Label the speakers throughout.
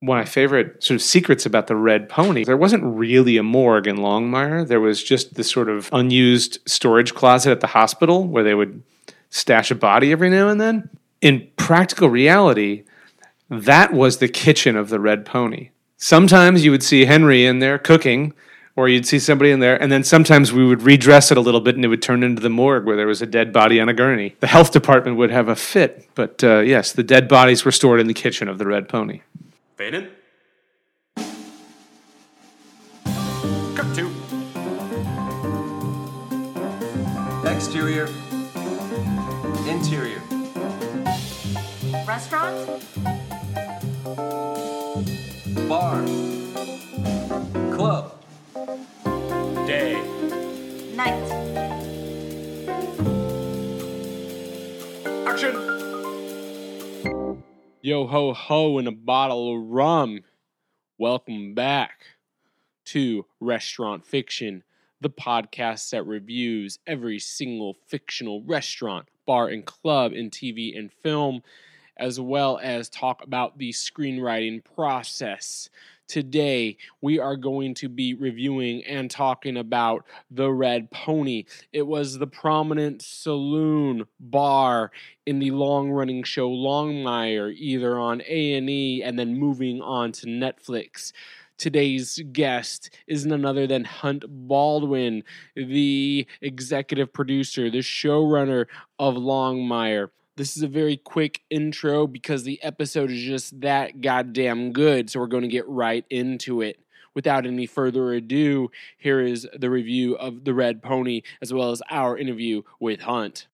Speaker 1: one of my favorite sort of secrets about the Red Pony. There wasn't really a morgue in Longmire. There was just this sort of unused storage closet at the hospital where they would stash a body every now and then. In practical reality, that was the kitchen of the Red Pony. Sometimes you would see Henry in there cooking, or you'd see somebody in there, and then sometimes we would redress it a little bit and it would turn into the morgue where there was a dead body on a gurney. The health department would have a fit, but uh, yes, the dead bodies were stored in the kitchen of the Red Pony.
Speaker 2: Faden? Cut two.
Speaker 3: Exterior. Interior.
Speaker 4: Restaurant?
Speaker 3: Bar. Club.
Speaker 2: Day.
Speaker 4: Night.
Speaker 2: Action!
Speaker 5: Yo ho ho and a bottle of rum. Welcome back to Restaurant Fiction, the podcast that reviews every single fictional restaurant, bar, and club in TV and film, as well as talk about the screenwriting process. Today, we are going to be reviewing and talking about The Red Pony. It was the prominent saloon bar in the long-running show Longmire, either on A&E and then moving on to Netflix. Today's guest is none other than Hunt Baldwin, the executive producer, the showrunner of Longmire. This is a very quick intro because the episode is just that goddamn good. So we're going to get right into it. Without any further ado, here is the review of The Red Pony as well as our interview with Hunt.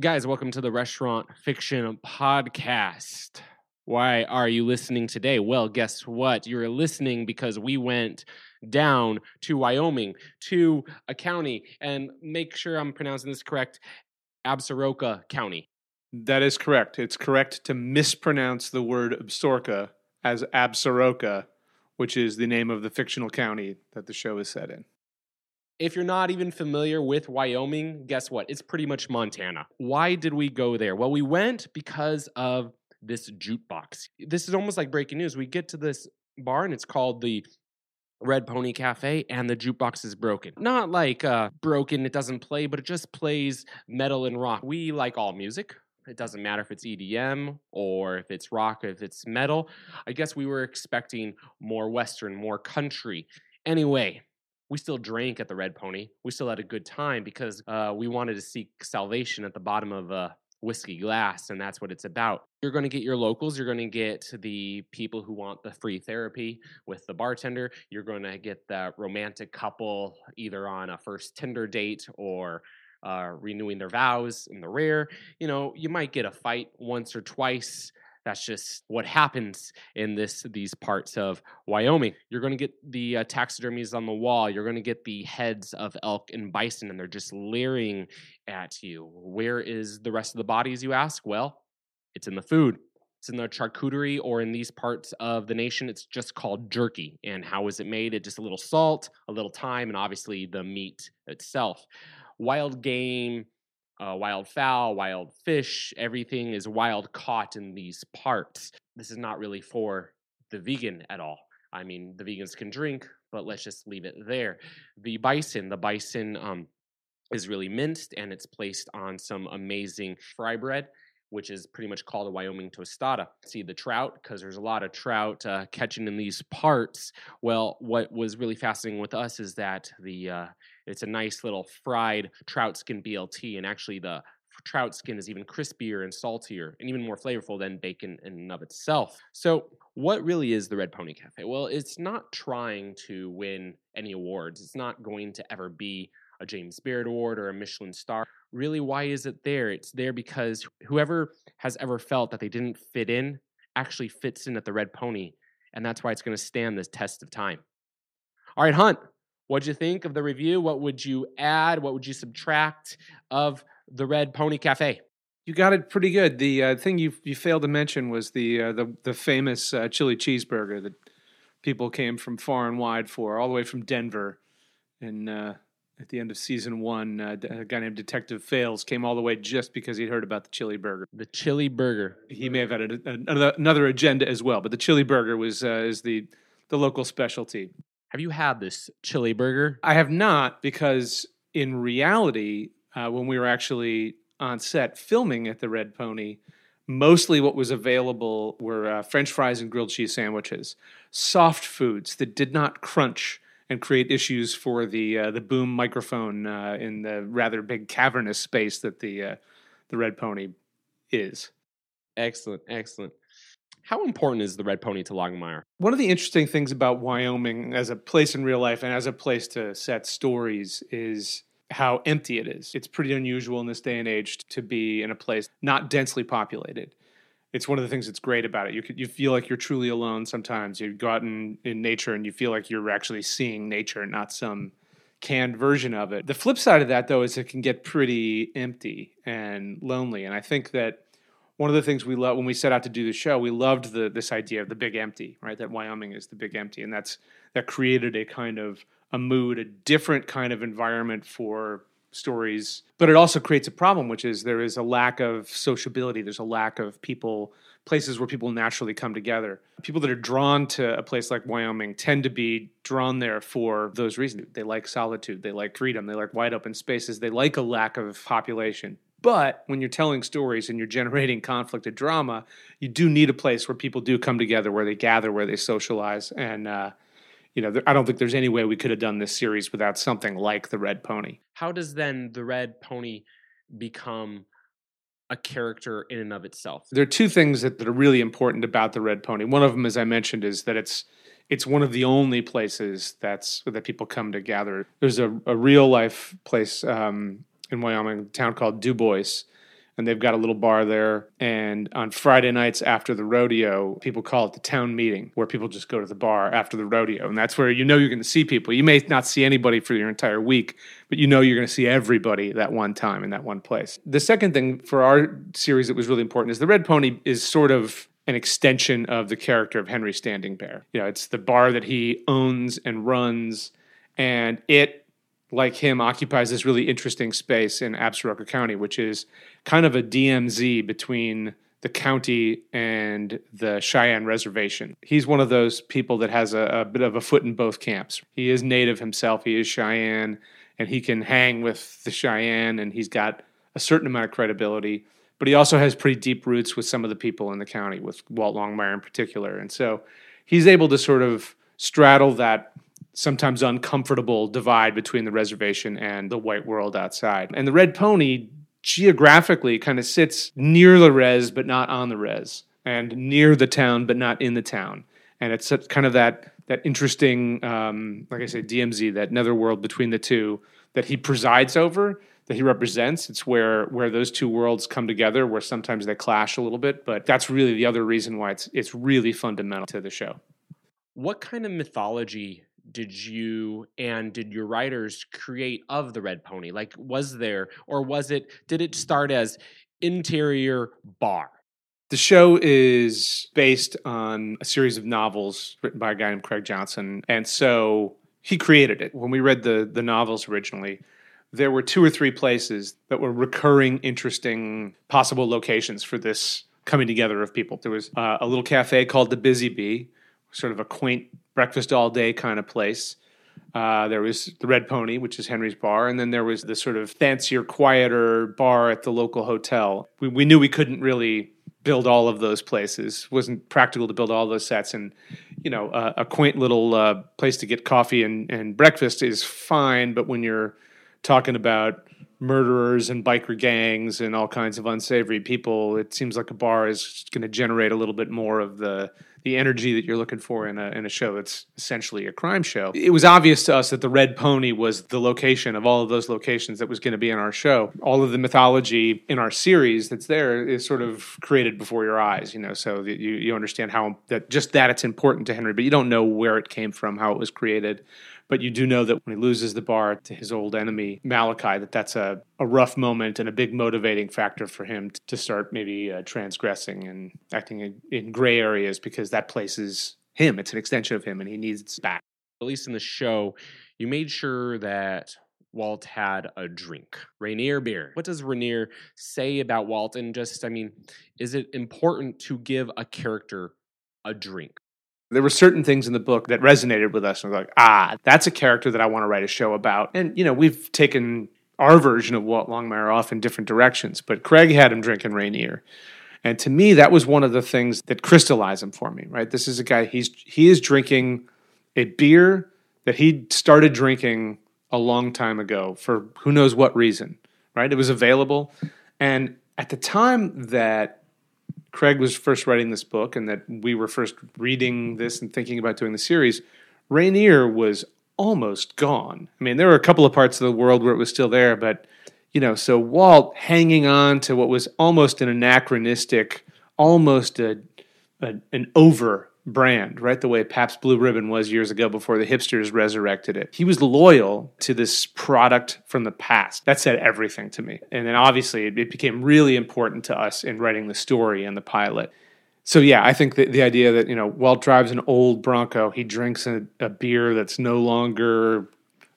Speaker 5: Guys, welcome to the Restaurant Fiction Podcast. Why are you listening today? Well, guess what? You're listening because we went down to Wyoming to a county and make sure I'm pronouncing this correct Absaroka County.
Speaker 1: That is correct. It's correct to mispronounce the word Absorka as Absaroka, which is the name of the fictional county that the show is set in.
Speaker 5: If you're not even familiar with Wyoming, guess what? It's pretty much Montana. Why did we go there? Well, we went because of this jukebox. This is almost like breaking news. We get to this bar and it's called the Red Pony Cafe and the jukebox is broken. Not like uh broken, it doesn't play, but it just plays metal and rock. We like all music. It doesn't matter if it's EDM or if it's rock, if it's metal. I guess we were expecting more western, more country. Anyway, we still drank at the Red Pony. We still had a good time because uh, we wanted to seek salvation at the bottom of a whiskey glass, and that's what it's about. You're going to get your locals. You're going to get the people who want the free therapy with the bartender. You're going to get the romantic couple either on a first Tinder date or uh, renewing their vows in the rear You know, you might get a fight once or twice. That's just what happens in this these parts of Wyoming. You're going to get the uh, taxidermies on the wall. You're going to get the heads of elk and bison, and they're just leering at you. Where is the rest of the bodies? You ask. Well, it's in the food. It's in the charcuterie, or in these parts of the nation, it's just called jerky. And how is it made? It's just a little salt, a little thyme, and obviously the meat itself. Wild game, uh, wild fowl, wild fish, everything is wild caught in these parts. This is not really for the vegan at all. I mean, the vegans can drink, but let's just leave it there. The bison, the bison um, is really minced and it's placed on some amazing fry bread. Which is pretty much called a Wyoming tostada. See the trout, because there's a lot of trout uh, catching in these parts. Well, what was really fascinating with us is that the uh, it's a nice little fried trout skin BLT, and actually the trout skin is even crispier and saltier and even more flavorful than bacon in and of itself. So, what really is the Red Pony Cafe? Well, it's not trying to win any awards. It's not going to ever be a James Beard Award or a Michelin star. Really, why is it there? It's there because whoever has ever felt that they didn't fit in actually fits in at the Red Pony, and that's why it's going to stand this test of time. All right, Hunt, What'd you think of the review? What would you add? What would you subtract of the Red Pony Cafe?
Speaker 1: You got it pretty good. The uh, thing you you failed to mention was the uh, the the famous uh, chili cheeseburger that people came from far and wide for, all the way from Denver, and uh, at the end of season one. Uh, a guy named Detective Fales came all the way just because he'd heard about the chili burger.
Speaker 5: The chili burger.
Speaker 1: He may have had a, a- another, another agenda as well, but the chili burger was uh, is the the local specialty.
Speaker 5: Have you had this chili burger?
Speaker 1: I have not because in reality, uh, when we were actually on set filming at the Red Pony, mostly what was available were uh, French fries and grilled cheese sandwiches, soft foods that did not crunch and create issues for the uh, the boom microphone uh, in the rather big cavernous space that the uh, the Red Pony is.
Speaker 5: Excellent, excellent. How important is the Red Pony to Longmire?
Speaker 1: One of the interesting things about Wyoming as a place in real life and as a place to set stories is how empty it is. It's pretty unusual in this day and age to be in a place not densely populated. It's one of the things that's great about it. You you feel like you're truly alone sometimes. You go out in, in nature and you feel like you're actually seeing nature, not some canned version of it. The flip side of that, though, is it can get pretty empty and lonely. And I think that one of the things we love when we set out to do the show, we loved the this idea of the big empty, right? That Wyoming is the big empty, and that's that created a kind of a mood, a different kind of environment for stories. But it also creates a problem, which is there is a lack of sociability. There's a lack of people, places where people naturally come together. People that are drawn to a place like Wyoming tend to be drawn there for those reasons. They like solitude, they like freedom, they like wide open spaces, they like a lack of population. But when you're telling stories and you're generating conflict and drama, you do need a place where people do come together, where they gather, where they socialize. And, uh, you know, I don't think there's any way we could have done this series without something like the Red Pony.
Speaker 5: How does then the Red Pony become a character in and of itself?
Speaker 1: There are two things that, that are really important about the Red Pony. One of them, as I mentioned, is that it's it's one of the only places that's that people come to gather. There's a, a real life place um, in Wyoming, a town called Dubois, and they've got a little bar there. And on Friday nights after the rodeo, people call it the town meeting, where people just go to the bar after the rodeo, and that's where you know you're going to see people. You may not see anybody for your entire week, but you know you're going to see everybody that one time in that one place. The second thing for our series that was really important is the Red Pony is sort of an extension of the character of Henry Standing Bear. You know, it's the bar that he owns and runs, and it like him occupies this really interesting space in Absaroka County, which is kind of a DMZ between the county and the Cheyenne Reservation. He's one of those people that has a, a bit of a foot in both camps. He is native himself, he is Cheyenne, and he can hang with the Cheyenne, and he's got a certain amount of credibility. But he also has pretty deep roots with some of the people in the county, with Walt Longmire in particular. And so he's able to sort of straddle that sometimes uncomfortable divide between the reservation and the white world outside. And the Red Pony geographically kind of sits near the res, but not on the res, and near the town, but not in the town. And it's kind of that that interesting, um, like I say, DMZ, that netherworld between the two that he presides over, that he represents. It's where where those two worlds come together, where sometimes they clash a little bit. But that's really the other reason why it's it's really fundamental to the show.
Speaker 5: What kind of mythology did you and did your writers create of the Red Pony? Like, was there, or was it, did it start as interior bar?
Speaker 1: The show is based on a series of novels written by a guy named Craig Johnson, and so he created it. When we read the the novels originally, there were two or three places that were recurring, interesting, possible locations for this coming together of people. There was uh, a little cafe called the Busy Bee, sort of a quaint breakfast all day kind of place. Uh, there was the Red Pony, which is Henry's bar, and then there was the sort of fancier, quieter bar at the local hotel. We, we knew we couldn't really build all of those places. It wasn't practical to build all those sets, and you know, a quaint little uh, place to get coffee and, and breakfast is fine. But when you're talking about murderers and biker gangs and all kinds of unsavory people, it seems like a bar is going to generate a little bit more of the the energy that you're looking for in a in a show that's essentially a crime show. It was obvious to us that the Red Pony was the location of all of those locations that was going to be in our show. All of the mythology in our series that's there is sort of created before your eyes, you know, so that you you understand how that just that it's important to Henry, but you don't know where it came from, how it was created. But you do know that when he loses the bar to his old enemy, Malachi, that that's a, a rough moment and a big motivating factor for him t- to start maybe uh, transgressing and acting in, in gray areas because that place is him. It's an extension of him and he needs back.
Speaker 5: At least in the show, you made sure that Walt had a drink, Rainier beer. What does Rainier say about Walt? And just, I mean, is it important to give a character a drink?
Speaker 1: There were certain things in the book that resonated with us, and we're like, ah, that's a character that I want to write a show about. And you know, we've taken our version of Walt Longmire off in different directions, but Craig had him drinking Rainier. And to me, that was one of the things that crystallized him for me, right? This is a guy, he's he is drinking a beer that he started drinking a long time ago for who knows what reason, right? It was available. And at the time that Craig was first writing this book and that we were first reading this and thinking about doing the series, Rainier was almost gone. I mean, there were a couple of parts of the world where it was still there, but you know, so Walt hanging on to what was almost an anachronistic, almost a, a an over brand, right? The way Pabst Blue Ribbon was years ago before the hipsters resurrected it. He was loyal to this product from the past. That said everything to me. And then obviously it, it became really important to us in writing the story and the pilot. So yeah, I think the idea that, you know, Walt drives an old Bronco, he drinks a, a beer that's no longer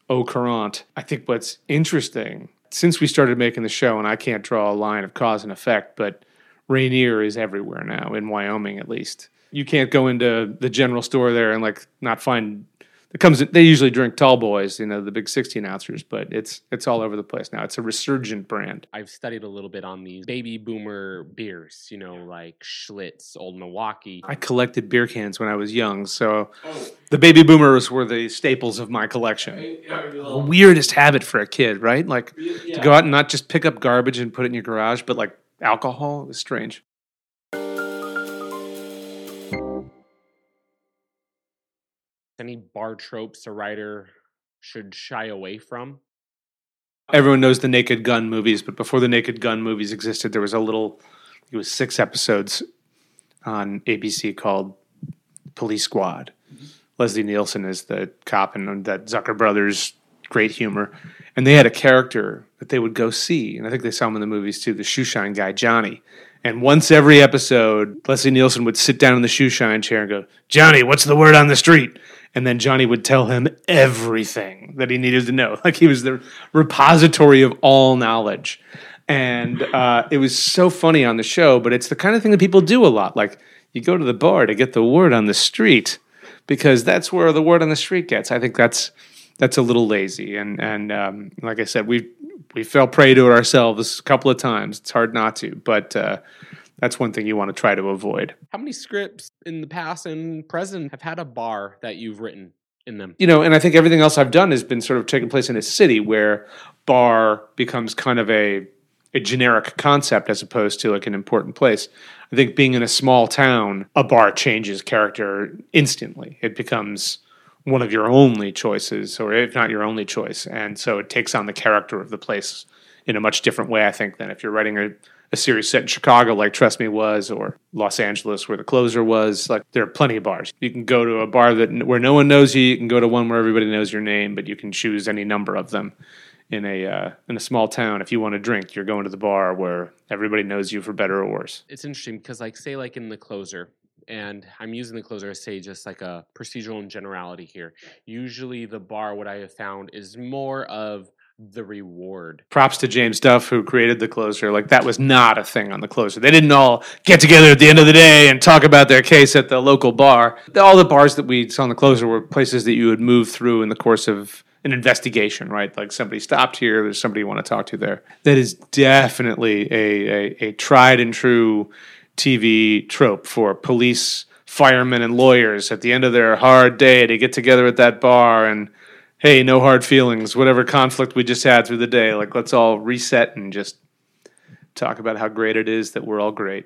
Speaker 1: au courant. I think what's interesting since we started making the show, and I can't draw a line of cause and effect, but Rainier is everywhere now, in Wyoming at least. You can't go into the general store there and like not find it comes they usually drink tall boys, you know, the big 16 ounces, but it's it's all over the place now. It's a resurgent brand.
Speaker 5: I've studied a little bit on these baby boomer beers, you know, like Schlitz, Old Milwaukee.
Speaker 1: I collected beer cans when I was young, so the baby boomers were the staples of my collection. The weirdest habit for a kid, right? Like to go out and not just pick up garbage and put it in your garage, but like alcohol. It was strange.
Speaker 5: Any bar tropes a writer should shy away from?
Speaker 1: Everyone knows the Naked Gun movies, but before the Naked Gun movies existed, there was a little, it was six episodes on ABC called Police Squad. Mm-hmm. Leslie Nielsen is the cop, and that Zucker Brothers, great humor. And they had a character that they would go see, and I think they saw him in the movies too, the shoeshine guy, Johnny. And once every episode, Leslie Nielsen would sit down in the shoeshine chair and go, Johnny, what's the word on the street? And then Johnny would tell him everything that he needed to know. Like he was the repository of all knowledge. And uh, it was so funny on the show, but it's the kind of thing that people do a lot. Like you go to the bar to get the word on the street because that's where the word on the street gets. I think that's that's a little lazy. And and um, like I said, we we fell prey to it ourselves a couple of times. It's hard not to, but uh, that's one thing you want to try to avoid.
Speaker 5: How many scripts in the past and present have had a bar that you've written in them?
Speaker 1: You know, and I think everything else I've done has been sort of taking place in a city where bar becomes kind of a a generic concept as opposed to like an important place. I think being in a small town, a bar changes character instantly. It becomes one of your only choices, or if not your only choice. And so it takes on the character of the place in a much different way, I think, than if you're writing a, a series set in Chicago, like Trust Me was, or Los Angeles, where the closer was. Like there are plenty of bars. You can go to a bar that where no one knows you. You can go to one where everybody knows your name, but you can choose any number of them. In a uh, in a small town, if you want to drink, you're going to the bar where everybody knows you for better or worse.
Speaker 5: It's interesting because, like, say, like in the closer, and I'm using the closer as say just like a procedural and generality here. Usually, the bar, what I have found, is more of the reward.
Speaker 1: Props to James Duff who created the closer. Like that was not a thing on the closer. They didn't all get together at the end of the day and talk about their case at the local bar. All the bars that we saw on the closer were places that you would move through in the course of an investigation, right? Like somebody stopped here, there's somebody you want to talk to there. That is definitely a, a, a tried and true TV trope for police, firemen, and lawyers at the end of their hard day to get together at that bar and hey, no hard feelings, whatever conflict we just had through the day, like let's all reset and just talk about how great it is that we're all great.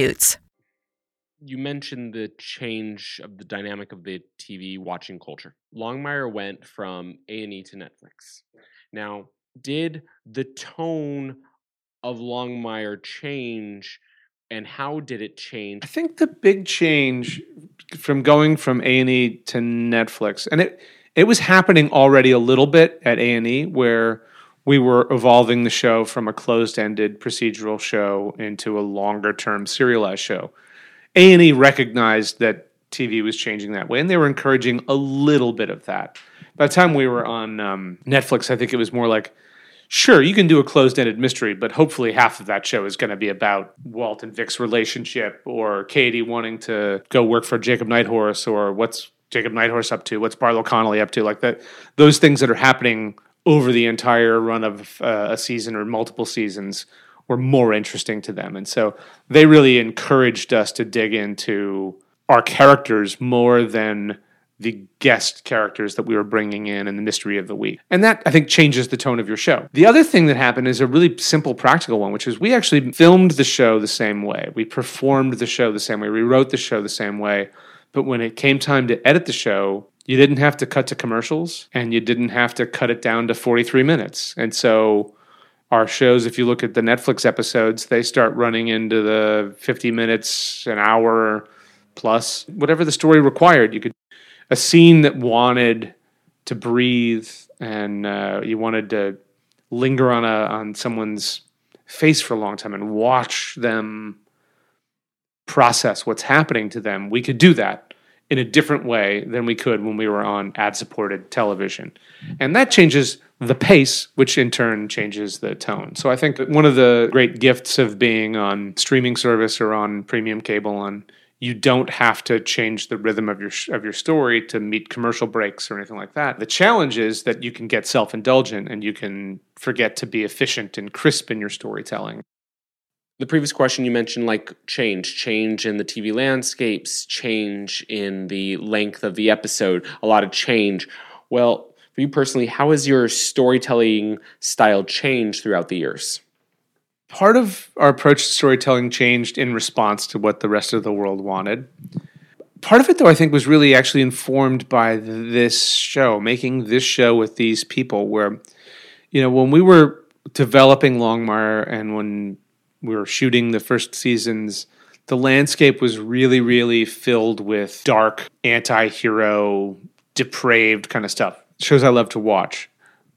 Speaker 4: substitutes.
Speaker 5: you mentioned the change of the dynamic of the TV watching culture. Longmire went from A and E to Netflix. Now, did the tone of Longmire change, and how did it change?
Speaker 1: I think the big change from going from A and E to Netflix, and it it was happening already a little bit at A and E, where we were evolving the show from a closed-ended procedural show into a longer-term serialized show. A and E recognized that TV was changing that way, and they were encouraging a little bit of that. By the time we were on um, Netflix, I think it was more like, sure, you can do a closed-ended mystery, but hopefully half of that show is going to be about Walt and Vic's relationship, or Katie wanting to go work for Jacob Nighthorse, or what's Jacob Nighthorse up to, what's Barlow Connally up to, like that. Those things that are happening over the entire run of uh, a season or multiple seasons were more interesting to them. And so they really encouraged us to dig into our characters more than the guest characters that we were bringing in and the mystery of the week. And that, I think, changes the tone of your show. The other thing that happened is a really simple, practical one, which is we actually filmed the show the same way. We performed the show the same way. We wrote the show the same way. But when it came time to edit the show, you didn't have to cut to commercials and you didn't have to cut it down to 43 minutes. And so our shows, if you look at the Netflix episodes, they start running into the 50 minutes, an hour plus, whatever the story required. You could, a scene that wanted to breathe and uh, you wanted to linger on a on someone's face for a long time and watch them process what's happening to them, we could do that in a different way than we could when we were on ad supported television. And that changes the pace, which in turn changes the tone. So I think one of the great gifts of being on streaming service or on premium cable on you don't have to change the rhythm of your of your story to meet commercial breaks or anything like that. The challenge is that you can get self-indulgent and you can forget to be efficient and crisp in your storytelling
Speaker 5: the previous question you mentioned like change change in the tv landscapes change in the length of the episode a lot of change. Well for you personally how has your storytelling style changed throughout the years?
Speaker 1: Part of our approach to storytelling changed in response to what the rest of the world wanted. Part of it though i think was really actually informed by this show making this show with these people where you know when we were developing longmire and when we were shooting the first seasons, the landscape was really, really filled with dark, anti hero, depraved kind of stuff. Shows I love to watch.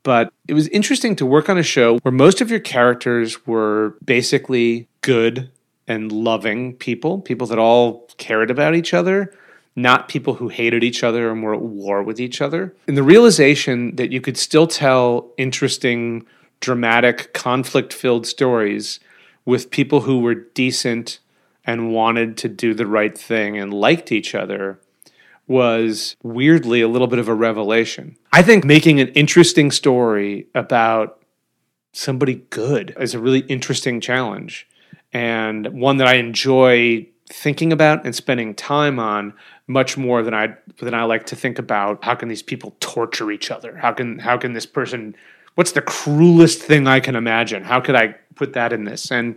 Speaker 1: But it was interesting to work on a show where most of your characters were basically good and loving people, people that all cared about each other, not people who hated each other and were at war with each other. And the realization that you could still tell interesting, dramatic, conflict filled stories with people who were decent and wanted to do the right thing and liked each other was weirdly a little bit of a revelation. I think making an interesting story about somebody good is a really interesting challenge and one that I enjoy thinking about and spending time on much more than I than I like to think about how can these people torture each other? How can how can this person what's the cruelest thing I can imagine? How could I put that in this? And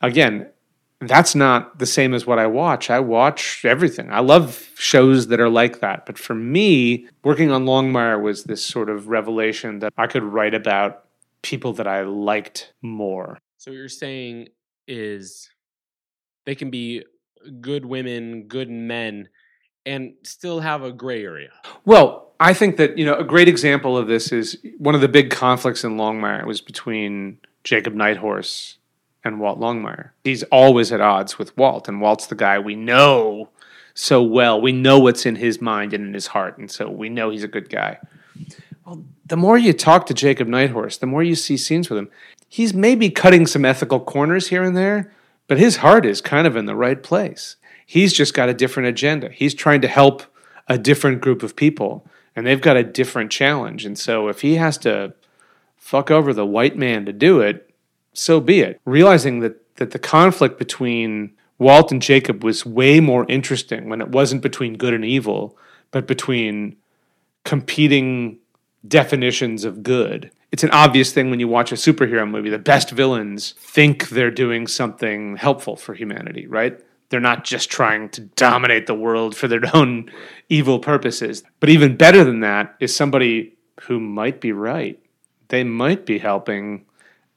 Speaker 1: again, that's not the same as what I watch. I watch everything. I love shows that are like that. But for me, working on Longmire was this sort of revelation that I could write about people that I liked more.
Speaker 5: So what you're saying is they can be good women, good men, and still have a gray area.
Speaker 1: Well, I think that, you know, a great example of this is one of the big conflicts in Longmire was between Jacob Nighthorse and Walt Longmire. He's always at odds with Walt, and Walt's the guy we know so well. We know what's in his mind and in his heart, and so we know he's a good guy. Well, the more you talk to Jacob Nighthorse, the more you see scenes with him. He's maybe cutting some ethical corners here and there, but his heart is kind of in the right place. He's just got a different agenda. He's trying to help a different group of people, and they've got a different challenge. And so if he has to fuck over the white man to do it, so be it. Realizing that that the conflict between Walt and Jacob was way more interesting when it wasn't between good and evil, but between competing definitions of good. It's an obvious thing when you watch a superhero movie. The best villains think they're doing something helpful for humanity, right? They're not just trying to dominate the world for their own evil purposes. But even better than that is somebody who might be right. They might be helping,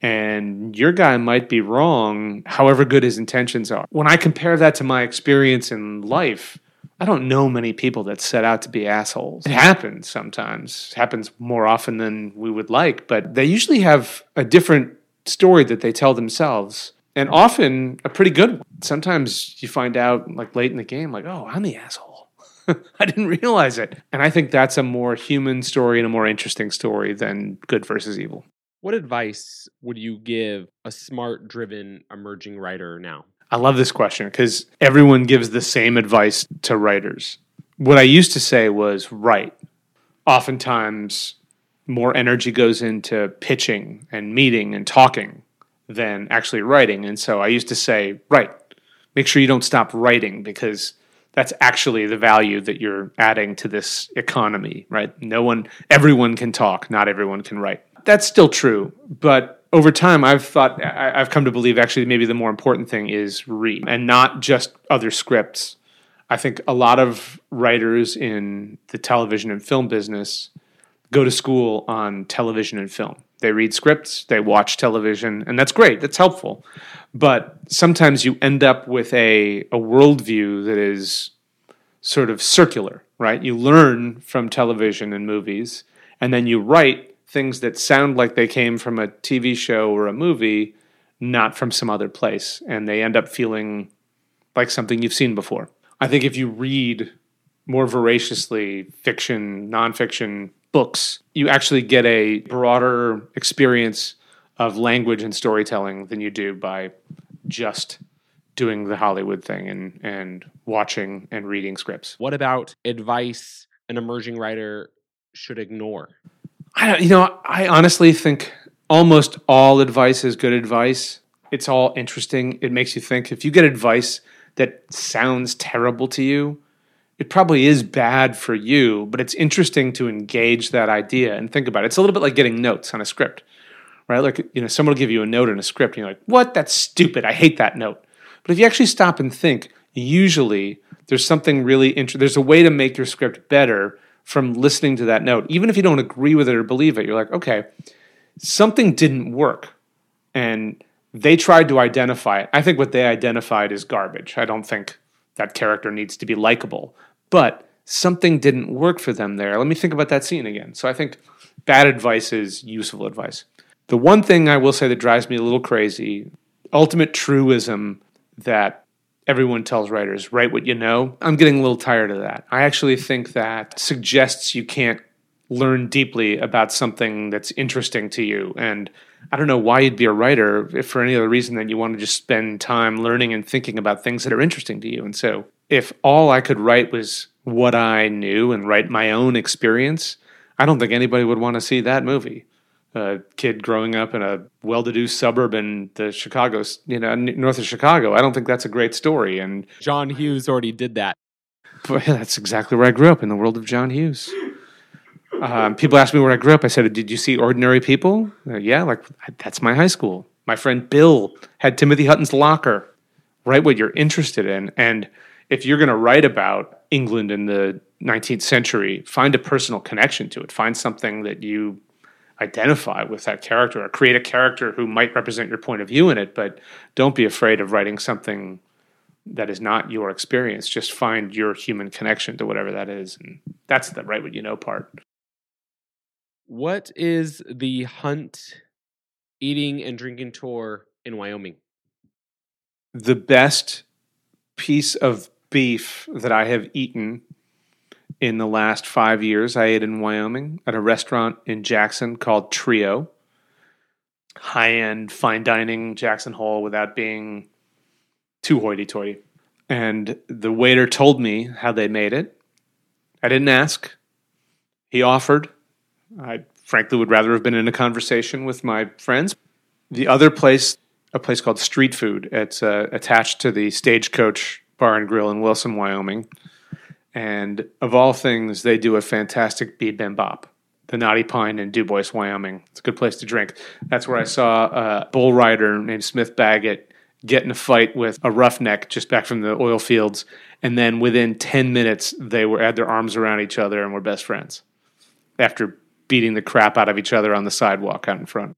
Speaker 1: and your guy might be wrong, however good his intentions are. When I compare that to my experience in life, I don't know many people that set out to be assholes. It happens sometimes. It happens more often than we would like, but they usually have a different story that they tell themselves and often a pretty good one. Sometimes you find out like late in the game like, "Oh, I'm the asshole." I didn't realize it. And I think that's a more human story and a more interesting story than good versus evil.
Speaker 5: What advice would you give a smart driven emerging writer now?
Speaker 1: I love this question because everyone gives the same advice to writers. What I used to say was write. Oftentimes, more energy goes into pitching and meeting and talking than actually writing. And so I used to say, write. Make sure you don't stop writing because that's actually the value that you're adding to this economy, right? No one, everyone can talk, not everyone can write. That's still true, but over time, I've thought, I've come to believe actually maybe the more important thing is read and not just other scripts. I think a lot of writers in the television and film business go to school on television and film. They read scripts, they watch television, and that's great. That's helpful. But sometimes you end up with a, a worldview that is sort of circular, right? You learn from television and movies, and then you write things that sound like they came from a TV show or a movie, not from some other place. And they end up feeling like something you've seen before. I think if you read more voraciously fiction, nonfiction books, you actually get a broader experience of language and storytelling than you do by just doing the Hollywood thing and, and watching and reading scripts.
Speaker 5: What about advice an emerging writer should ignore?
Speaker 1: I don't, you know, I honestly think almost all advice is good advice. It's all interesting. It makes you think. If you get advice that sounds terrible to you, it probably is bad for you, but it's interesting to engage that idea and think about it. It's a little bit like getting notes on a script, right? Like, you know, someone will give you a note in a script and you're like, what? That's stupid. I hate that note. But if you actually stop and think, usually there's something really interesting. There's a way to make your script better from listening to that note. Even if you don't agree with it or believe it, you're like, okay, something didn't work. And they tried to identify it. I think what they identified is garbage. I don't think that character needs to be likable. But something didn't work for them there. Let me think about that scene again. So I think bad advice is useful advice. The one thing I will say that drives me a little crazy, ultimate truism that everyone tells writers, write what you know. I'm getting a little tired of that. I actually think that suggests you can't learn deeply about something that's interesting to you. And I don't know why you'd be a writer if for any other reason than you want to just spend time learning and thinking about things that are interesting to you. And so if all I could write was what I knew and write my own experience, I don't think anybody would want to see that movie. A kid growing up in a well-to-do suburb in the Chicago, you know, north of Chicago. I don't think that's a great story. And
Speaker 5: John Hughes already did that.
Speaker 1: that's exactly where I grew up in the world of John Hughes. Um, people ask me where I grew up. I said, "Did you see Ordinary People?" Uh, yeah, like that's my high school. My friend Bill had Timothy Hutton's locker. Write what you're interested in, and if you're going to write about England in the 19th century, find a personal connection to it. Find something that you identify with that character, or create a character who might represent your point of view in it. But don't be afraid of writing something that is not your experience. Just find your human connection to whatever that is, and that's the right what you know part.
Speaker 5: What is the hunt, eating, and drinking tour in Wyoming?
Speaker 1: the best piece of beef that I have eaten in the last five years. I ate in Wyoming at a restaurant in Jackson called Trio. High end fine dining Jackson Hole without being too hoity toity. And the waiter told me how they made it. I didn't ask. He offered. I frankly would rather have been in a conversation with my friends. The other place, a place called Street Food, it's uh, attached to the Stagecoach Bar and Grill in Wilson, Wyoming. And of all things, they do a fantastic bibimbap. The Knotty Pine in Dubois, Wyoming. It's a good place to drink. That's where I saw a bull rider named Smith Baggett get in a fight with a roughneck just back from the oil fields, and then within ten minutes they were had their arms around each other and were best friends after beating the crap out of each other on the sidewalk out in front.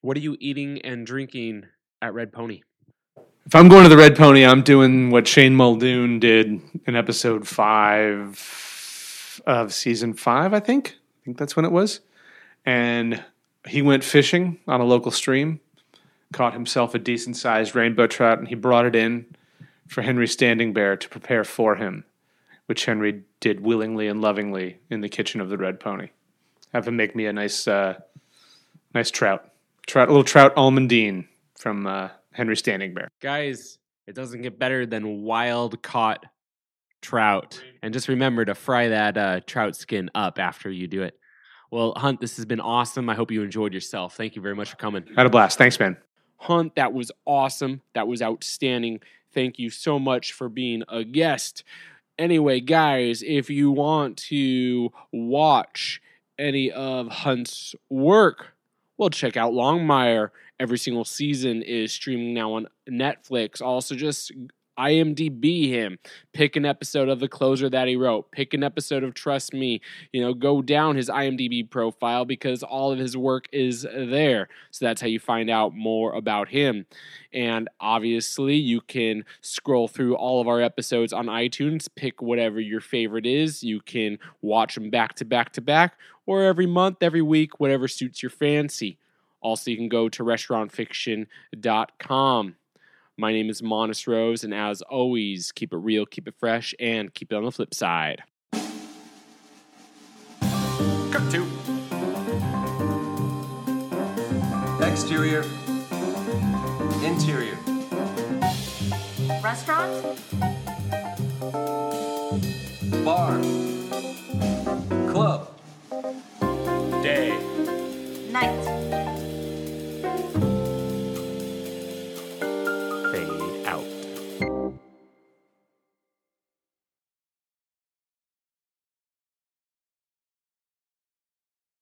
Speaker 5: What are you eating and drinking at Red Pony?
Speaker 1: If I'm going to the Red Pony, I'm doing what Shane Muldoon did in episode five of season five, I think. I think that's when it was. And he went fishing on a local stream, caught himself a decent sized rainbow trout, and he brought it in for Henry Standing Bear to prepare for him, which Henry did willingly and lovingly in the kitchen of the Red Pony. Have him make me a nice, uh, nice trout, trout, a little trout almondine from uh, Henry Standing Bear.
Speaker 5: Guys, it doesn't get better than wild caught trout. And just remember to fry that uh, trout skin up after you do it. Well, Hunt, this has been awesome. I hope you enjoyed yourself. Thank you very much for coming.
Speaker 1: Had a blast. Thanks, man.
Speaker 5: Hunt, that was awesome. That was outstanding. Thank you so much for being a guest. Anyway, guys, if you want to watch any of Hunt's work, well, check out Longmire. Every single season is streaming now on Netflix. Also, just IMDb him. Pick an episode of The Closer that he wrote. Pick an episode of Trust Me. You know, go down his IMDb profile because all of his work is there. So that's how you find out more about him. And obviously, you can scroll through all of our episodes on iTunes, pick whatever your favorite is. You can watch them back to back to back, or every month, every week, whatever suits your fancy. Also, you can go to restaurantfiction.com. My name is Monis Rose, and as always, keep it real, keep it fresh, and keep it on the flip side.
Speaker 2: Cut two.
Speaker 3: Exterior. Interior.
Speaker 6: Restaurant.
Speaker 3: Bar. Club. Day. Night.